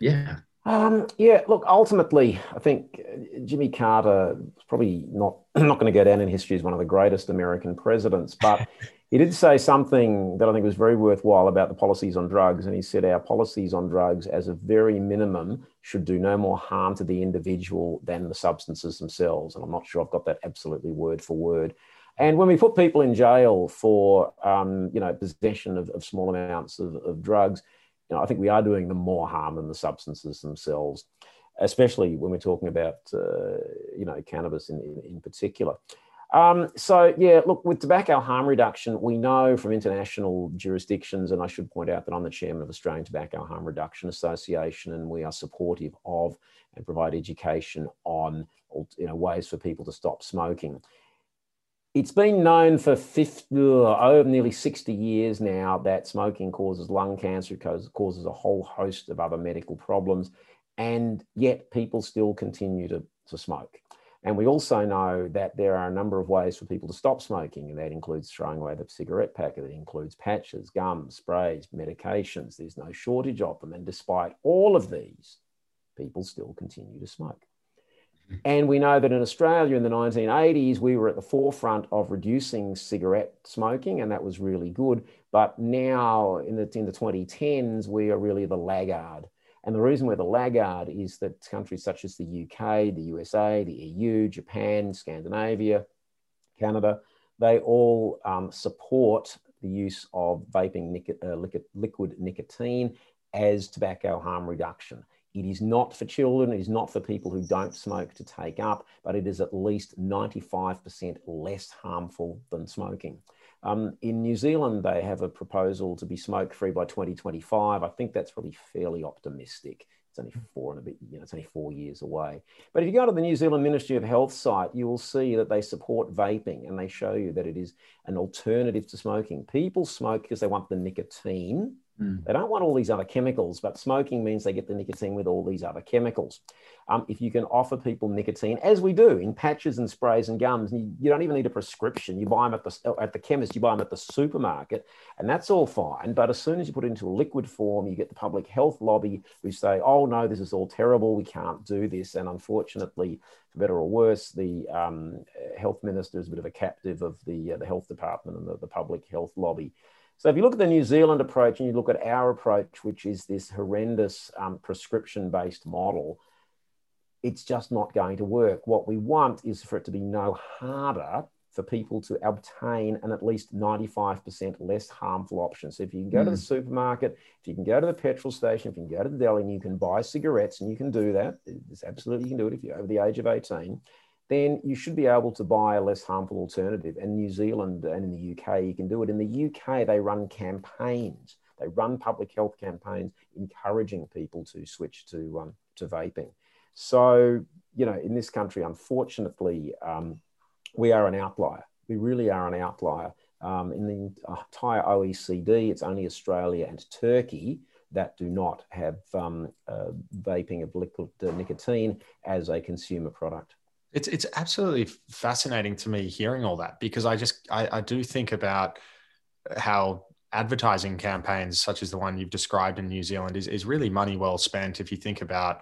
Yeah. Um, yeah, look, ultimately, I think uh, Jimmy Carter is probably not, not going to go down in history as one of the greatest American presidents, but he did say something that I think was very worthwhile about the policies on drugs. And he said, Our policies on drugs, as a very minimum, should do no more harm to the individual than the substances themselves. And I'm not sure I've got that absolutely word for word. And when we put people in jail for, um, you know, possession of, of small amounts of, of drugs, you know, I think we are doing them more harm than the substances themselves, especially when we're talking about, uh, you know, cannabis in, in, in particular. Um, so, yeah, look, with tobacco harm reduction, we know from international jurisdictions, and I should point out that I'm the chairman of the Australian Tobacco Harm Reduction Association, and we are supportive of and provide education on you know, ways for people to stop smoking. It's been known for 50, oh, nearly 60 years now that smoking causes lung cancer, causes, causes a whole host of other medical problems, and yet people still continue to, to smoke. And we also know that there are a number of ways for people to stop smoking, and that includes throwing away the cigarette packet, it includes patches, gums, sprays, medications. There's no shortage of them. And despite all of these, people still continue to smoke. And we know that in Australia in the 1980s, we were at the forefront of reducing cigarette smoking, and that was really good. But now in the, in the 2010s, we are really the laggard. And the reason we're the laggard is that countries such as the UK, the USA, the EU, Japan, Scandinavia, Canada, they all um, support the use of vaping nic- uh, liquid nicotine as tobacco harm reduction. It is not for children, it is not for people who don't smoke to take up, but it is at least 95% less harmful than smoking. Um, in New Zealand, they have a proposal to be smoke free by 2025. I think that's probably fairly optimistic It's only four and a bit, you know, it's only four years away. But if you go to the New Zealand Ministry of Health site, you will see that they support vaping and they show you that it is an alternative to smoking. People smoke because they want the nicotine. Mm. They don't want all these other chemicals, but smoking means they get the nicotine with all these other chemicals um, if you can offer people nicotine, as we do in patches and sprays and gums, you, you, don't even need a prescription. You buy them at the, at the chemist, you buy them at the supermarket, and that's all fine. But as soon as you put it into a liquid form, you get the public health lobby who say, oh, no, this is all terrible. We can't do this. And unfortunately, for better or worse, the um, health minister is a bit of a captive of the, uh, the health department and the, the public health lobby. So if you look at the New Zealand approach and you look at our approach, which is this horrendous um, prescription-based model, it's just not going to work. What we want is for it to be no harder for people to obtain an at least 95% less harmful option. So if you can go mm. to the hmm. supermarket, if you can go to the petrol station, if you can go to the deli and you can buy cigarettes and you can do that, it's absolutely you can do it if you're over the age of 18, then you should be able to buy a less harmful alternative. And New Zealand and in the UK, you can do it. In the UK, they run campaigns. They run public health campaigns encouraging people to switch to, um, to vaping. So, you know, in this country, unfortunately, um, we are an outlier. We really are an outlier. Um, in the entire OECD, it's only Australia and Turkey that do not have um, uh, vaping of liquid uh, nicotine as a consumer product. It's it's absolutely fascinating to me hearing all that because I just I, I do think about how advertising campaigns such as the one you've described in New Zealand is, is really money well spent if you think about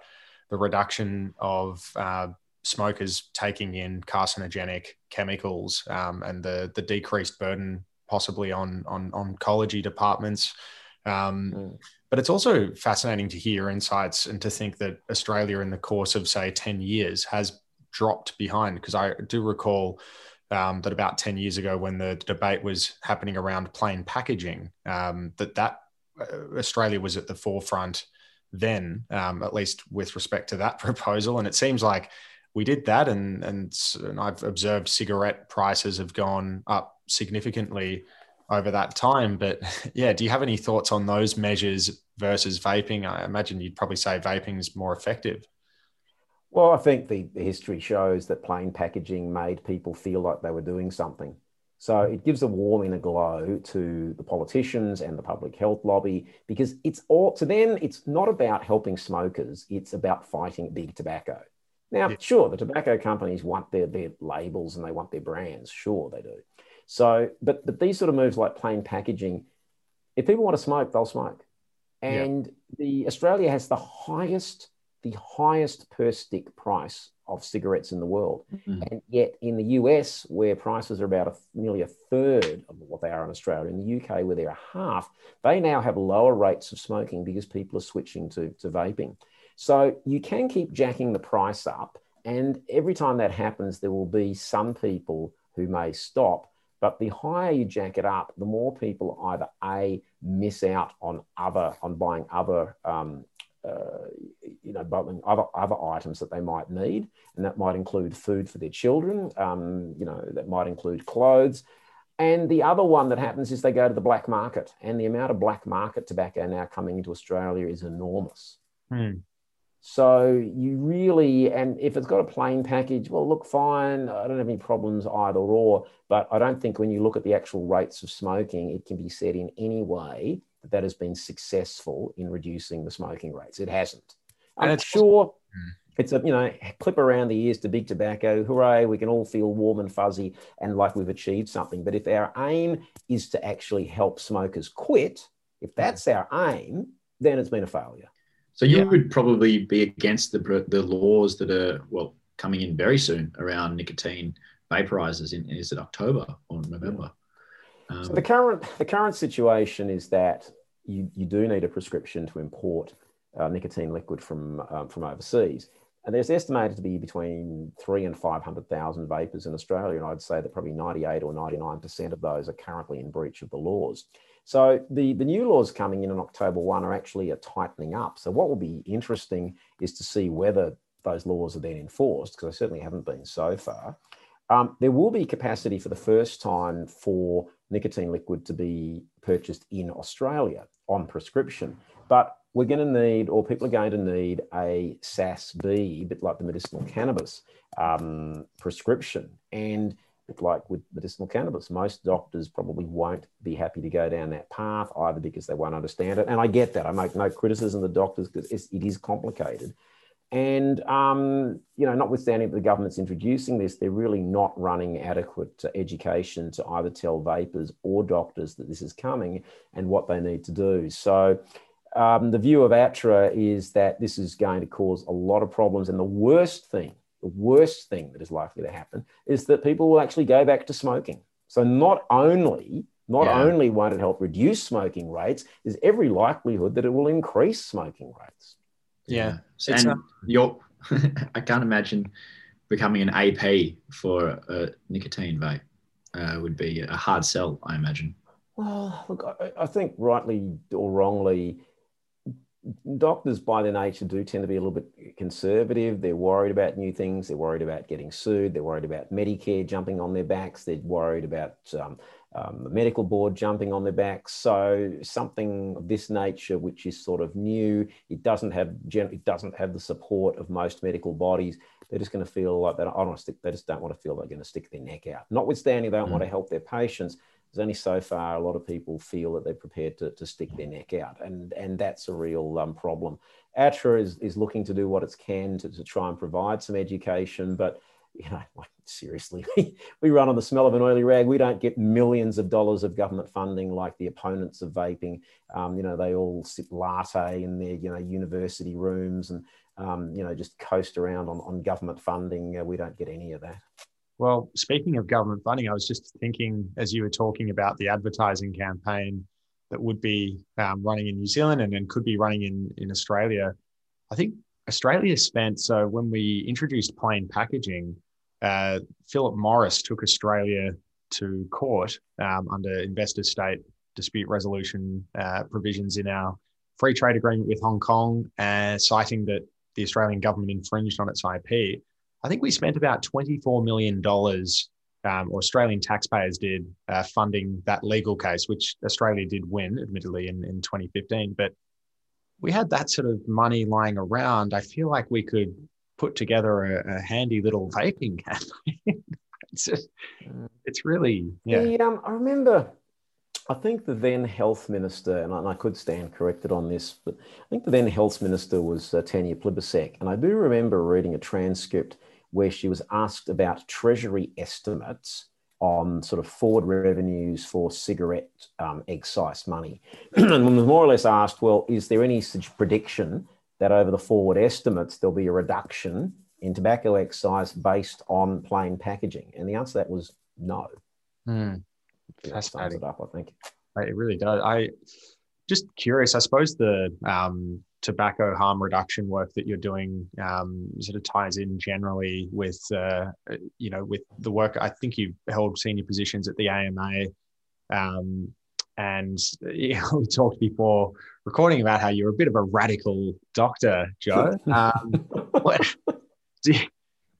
the reduction of uh, smokers taking in carcinogenic chemicals um, and the the decreased burden possibly on on oncology departments. Um, mm. But it's also fascinating to hear insights and to think that Australia, in the course of say ten years, has dropped behind. Because I do recall um, that about ten years ago, when the debate was happening around plain packaging, um, that that uh, Australia was at the forefront then, um, at least with respect to that proposal. And it seems like we did that, and, and, and I've observed cigarette prices have gone up significantly over that time. But yeah, do you have any thoughts on those measures versus vaping? I imagine you'd probably say vaping is more effective. Well, I think the, the history shows that plain packaging made people feel like they were doing something. So mm. it gives a warm inner glow to the politicians and the public health lobby because it's all to them, it's not about helping smokers, it's about fighting big tobacco. Now, yeah. sure, the tobacco companies want their, their labels and they want their brands. Sure, they do. So, but, but these sort of moves like plain packaging, if people want to smoke, they'll smoke. And yeah. the Australia has the highest, the highest per stick price of cigarettes in the world. Mm-hmm. And yet in the US, where prices are about a, nearly a third of what they are in Australia, in the UK, where they're a half, they now have lower rates of smoking because people are switching to, to vaping. So you can keep jacking the price up. And every time that happens, there will be some people who may stop. But the higher you jack it up, the more people either A, miss out on other, on buying other um, uh, you know, buying other, other items that they might need. And that might include food for their children, um, you know, that might include clothes. And the other one that happens is they go to the black market. And the amount of black market tobacco now coming into Australia is enormous. Hmm. So you really, and if it's got a plain package, well, look, fine. I don't have any problems either or. But I don't think when you look at the actual rates of smoking, it can be said in any way that that has been successful in reducing the smoking rates. It hasn't. I'm sure hmm. it's a you know clip around the ears to big tobacco. Hooray! We can all feel warm and fuzzy and like we've achieved something. But if our aim is to actually help smokers quit, if that's our aim, then it's been a failure. So you yeah. would probably be against the the laws that are well coming in very soon around nicotine vaporizers. In is it October or November? Um, so the current the current situation is that you, you do need a prescription to import uh, nicotine liquid from um, from overseas. And there's estimated to be between three and 500,000 vapers in Australia. And I'd say that probably 98 or 99% of those are currently in breach of the laws. So the, the new laws coming in on October 1 are actually a tightening up. So what will be interesting is to see whether those laws are then enforced, because they certainly haven't been so far. Um, there will be capacity for the first time for nicotine liquid to be purchased in Australia on prescription. But we're going to need, or people are going to need a SASB, a bit like the medicinal cannabis um, prescription. And like with medicinal cannabis, most doctors probably won't be happy to go down that path either because they won't understand it. And I get that. I make no criticism of the doctors because it is complicated. And, um, you know, notwithstanding that the government's introducing this, they're really not running adequate education to either tell vapers or doctors that this is coming and what they need to do. So, um, the view of ATHRA is that this is going to cause a lot of problems. And the worst thing, the worst thing that is likely to happen is that people will actually go back to smoking. So, not only not yeah. only won't it help reduce smoking rates, there's every likelihood that it will increase smoking rates. Yeah. and um, you're, I can't imagine becoming an AP for a nicotine vape uh, would be a hard sell, I imagine. Well, look, I, I think rightly or wrongly, doctors by their nature do tend to be a little bit conservative. They're worried about new things. They're worried about getting sued. They're worried about Medicare jumping on their backs. They're worried about um, um, the medical board jumping on their backs. So something of this nature, which is sort of new, it doesn't have it doesn't have the support of most medical bodies. They're just going to feel like they don't, want to stick. They just don't want to feel they're going to stick their neck out. Notwithstanding, they don't mm. want to help their patients. There's only so far a lot of people feel that they're prepared to, to stick their neck out, and and that's a real um, problem. ATHRA is is looking to do what it can to, to try and provide some education, but you know, like seriously, we run on the smell of an oily rag. We don't get millions of dollars of government funding like the opponents of vaping. Um, you know, they all sip latte in their, you know, university rooms and, um, you know, just coast around on, on government funding. Uh, we don't get any of that. Well, speaking of government funding, I was just thinking as you were talking about the advertising campaign that would be um, running in New Zealand and, and could be running in, in Australia. I think Australia spent, so when we introduced plain packaging, uh, Philip Morris took Australia to court um, under investor state dispute resolution uh, provisions in our free trade agreement with Hong Kong, uh, citing that the Australian government infringed on its IP. I think we spent about $24 million, um, or Australian taxpayers did, uh, funding that legal case, which Australia did win, admittedly, in, in 2015. But we had that sort of money lying around, I feel like we could put together a, a handy little vaping campaign. it's, just, it's really, yeah. The, um, I remember, I think the then health minister, and I, and I, could stand corrected on this, but I think the then health minister was uh, Tanya Plibersek. And I do remember reading a transcript where she was asked about Treasury estimates on sort of forward revenues for cigarette um, excise money. and was more or less asked, well, is there any such prediction that over the forward estimates there'll be a reduction in tobacco excise based on plain packaging? And the answer to that was no. Mm. Fascinating. It up, I think. It really does. I just curious. I suppose the um, tobacco harm reduction work that you're doing um, sort of ties in generally with uh, you know with the work I think you've held senior positions at the AMA um, and you know, we talked before recording about how you're a bit of a radical doctor Joe um, what, you,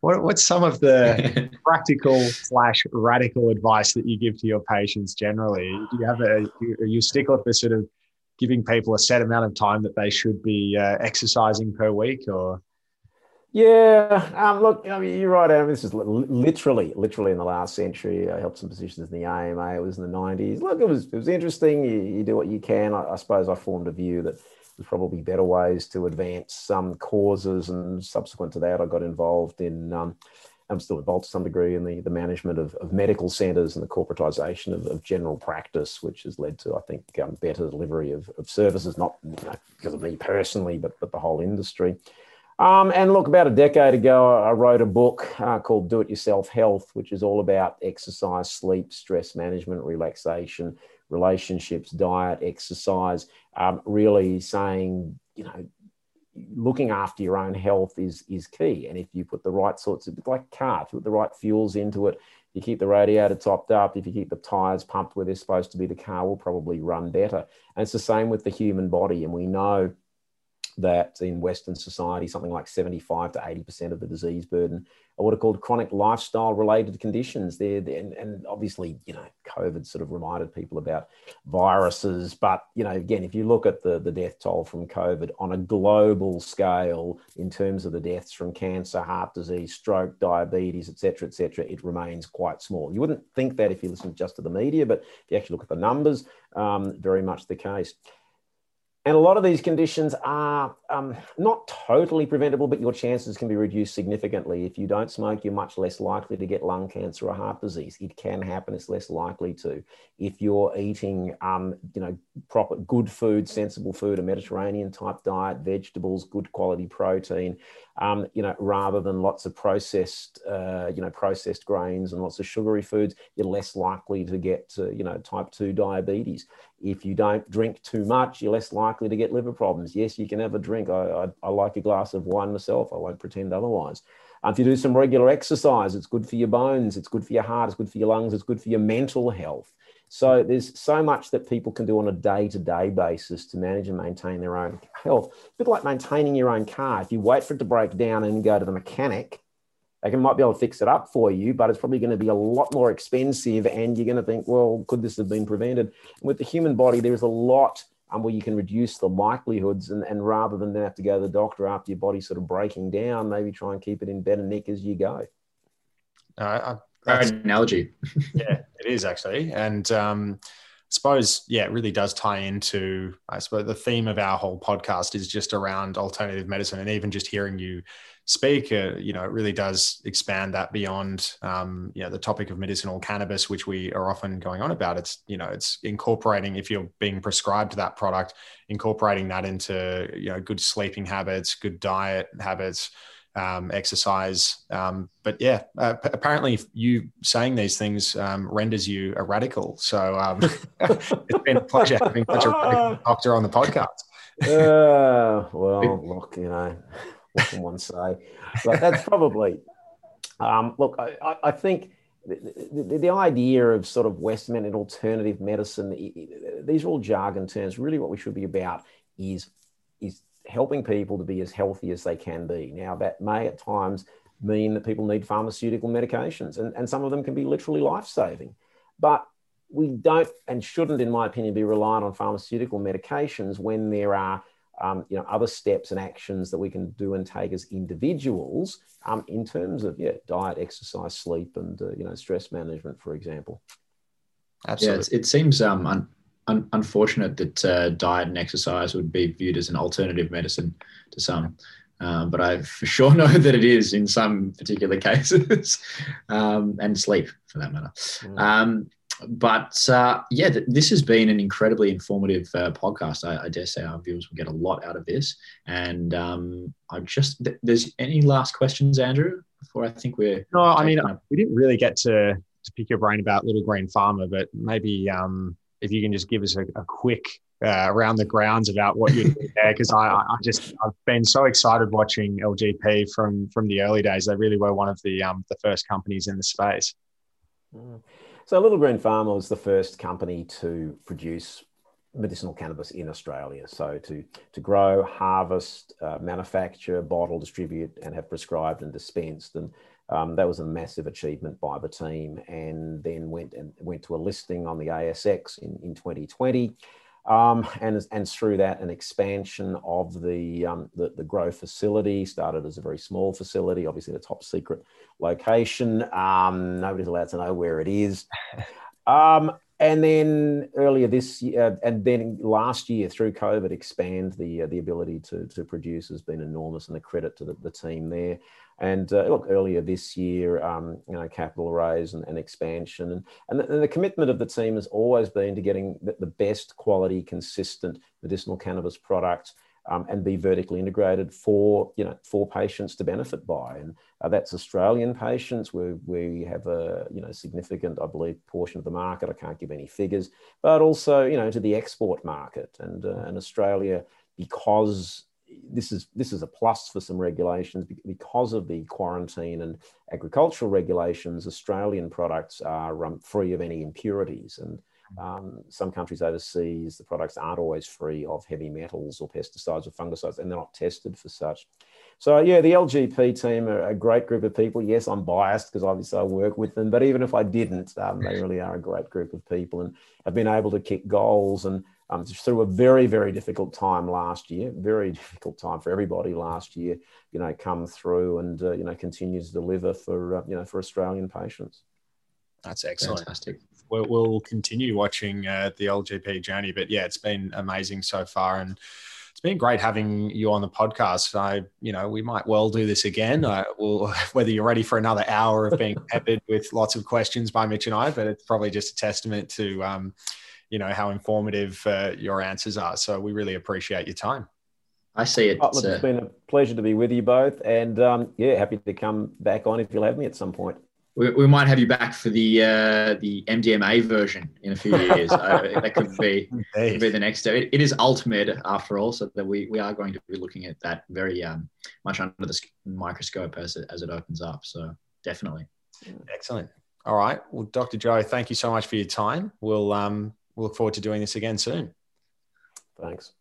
what, what's some of the practical slash radical advice that you give to your patients generally do you have a are you stickler for sort of giving people a set amount of time that they should be uh, exercising per week or yeah, um, look, I mean, you're right, Adam. This is literally, literally in the last century. I held some positions in the AMA. It was in the 90s. Look, it was it was interesting. You, you do what you can. I, I, suppose I formed a view that there's probably better ways to advance some causes, and subsequent to that, I got involved in um, I'm still involved to some degree in the, the management of, of medical centres and the corporatisation of, of, general practice, which has led to, I think, um, better delivery of, of services, not you know, because of me personally, but, but the whole industry. Um, and look, about a decade ago, I wrote a book uh, called Do It Yourself Health, which is all about exercise, sleep, stress management, relaxation, relationships, diet, exercise, um, really saying, you know, looking after your own health is is key. And if you put the right sorts of like car, if you put the right fuels into it, you keep the radiator topped up, if you keep the tires pumped where they're supposed to be, the car will probably run better. And it's the same with the human body. And we know that in Western society, something like 75 to 80% of the disease burden are what are called chronic lifestyle related conditions. There, and, and obviously, you know, COVID sort of reminded people about viruses. But, you know, again, if you look at the, the death toll from COVID on a global scale in terms of the deaths from cancer, heart disease, stroke, diabetes, et cetera, et cetera, it remains quite small. You wouldn't think that if you listen just to the media, but if you actually look at the numbers, um, very much the case. And a lot of these conditions are um, not totally preventable, but your chances can be reduced significantly. If you don't smoke, you're much less likely to get lung cancer or heart disease. It can happen; it's less likely to. If you're eating, um, you know, proper, good food, sensible food, a Mediterranean type diet, vegetables, good quality protein, um, you know, rather than lots of processed, uh, you know, processed grains and lots of sugary foods, you're less likely to get, uh, you know, type 2 diabetes. If you don't drink too much, you're less likely to get liver problems. Yes, you can have a drink. I, I, I like a glass of wine myself. I won't pretend otherwise. Uh, if you do some regular exercise, it's good for your bones, it's good for your heart, it's good for your lungs, it's good for your mental health. So there's so much that people can do on a day-to-day basis to manage and maintain their own health. A bit like maintaining your own car. If you wait for it to break down and go to the mechanic, they can might be able to fix it up for you, but it's probably going to be a lot more expensive. And you're going to think, well, could this have been prevented? And with the human body, there's a lot um, where you can reduce the likelihoods, and, and rather than have to go to the doctor after your body's sort of breaking down, maybe try and keep it in better nick as you go. Uh, Great analogy. yeah, it is actually, and um, I suppose yeah, it really does tie into I suppose the theme of our whole podcast is just around alternative medicine, and even just hearing you speak, uh, you know, it really does expand that beyond um, you know the topic of medicinal cannabis, which we are often going on about. It's you know it's incorporating if you're being prescribed that product, incorporating that into you know good sleeping habits, good diet habits um, exercise. Um, but yeah, uh, p- apparently you saying these things um, renders you a radical. So um, it's been a pleasure having such a radical doctor on the podcast. uh, well, look, you know, what can one say? But that's probably, um, look, I, I think. The, the, the, idea of sort of Western and alternative medicine, these are all jargon terms. Really, what we should be about is is helping people to be as healthy as they can be. Now, that may at times mean that people need pharmaceutical medications, and, and some of them can be literally life saving. But we don't and shouldn't, in my opinion, be reliant on pharmaceutical medications when there are um, you know, other steps and actions that we can do and take as individuals um, in terms of yeah, diet, exercise, sleep, and uh, you know, stress management, for example. Absolutely. Yeah, it seems um, un- un- unfortunate that uh, diet and exercise would be viewed as an alternative medicine to some. Um, but I for sure know that it is in some particular cases, um, and sleep for that matter. Mm. Um, but uh, yeah, th- this has been an incredibly informative uh, podcast. I, I, dare say our viewers will get a lot out of this. And um, I just, th- there's any last questions, Andrew? Before I think we're no, I mean, we didn't really get to to pick your brain about Little Green Pharma, but maybe um, if you can just give us a, a quick uh, around the grounds about what you're doing there, because I, I just I've been so excited watching LGP from from the early days. They really were one of the um, the first companies in the space. Mm. So Little Green Pharma was the first company to produce medicinal cannabis in Australia. So to to grow, harvest, uh, manufacture, bottle, distribute, and have prescribed and dispensed and um, that was a massive achievement by the team, and then went and went to a listing on the ASX in, in 2020. Um, and, and through that, an expansion of the, um, the, the grow facility started as a very small facility, obviously a top secret location. Um, nobody's allowed to know where it is. Um, and then earlier this year, and then last year through COVID, expand the uh, the ability to, to produce has been enormous, and the credit to the, the team there. And uh, look, earlier this year, um, you know, capital raise and, and expansion, and, and the, and, the, commitment of the team has always been to getting the, best quality, consistent medicinal cannabis product, um, and be vertically integrated for you know for patients to benefit by. And uh, that's Australian patients, where we have a you know significant, I believe, portion of the market. I can't give any figures, but also you know to the export market and uh, and Australia because this is this is a plus for some regulations because of the quarantine and agricultural regulations. Australian products are um, free of any impurities, and Um, some countries overseas, the products aren't always free of heavy metals or pesticides or fungicides, and they're not tested for such. So yeah, the LGP team are a great group of people. Yes, I'm biased because obviously I work with them, but even if I didn't, um, they really are a great group of people and have been able to kick goals and um, through a very very difficult time last year, very difficult time for everybody last year. You know, come through and uh, you know continues to deliver for uh, you know for Australian patients. That's excellent. Fantastic. We'll, we'll continue watching uh, the LGP journey, but yeah, it's been amazing so far and it's been great having you on the podcast. I, you know, we might well do this again. I will, whether you're ready for another hour of being peppered with lots of questions by Mitch and I, but it's probably just a testament to, um, you know, how informative uh, your answers are. So we really appreciate your time. I see it. Oh, look, it's been a pleasure to be with you both, and um, yeah, happy to come back on if you'll have me at some point we, we might have you back for the uh, the MDMA version in a few years. uh, that could be could be the next step. It, it is ultimate after all, so that we, we are going to be looking at that very um, much under the microscope as it, as it opens up. So definitely. Excellent. All right. Well, Dr. Joe, thank you so much for your time. We'll um we'll look forward to doing this again soon. Thanks.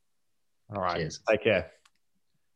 All right. Cheers. Take care.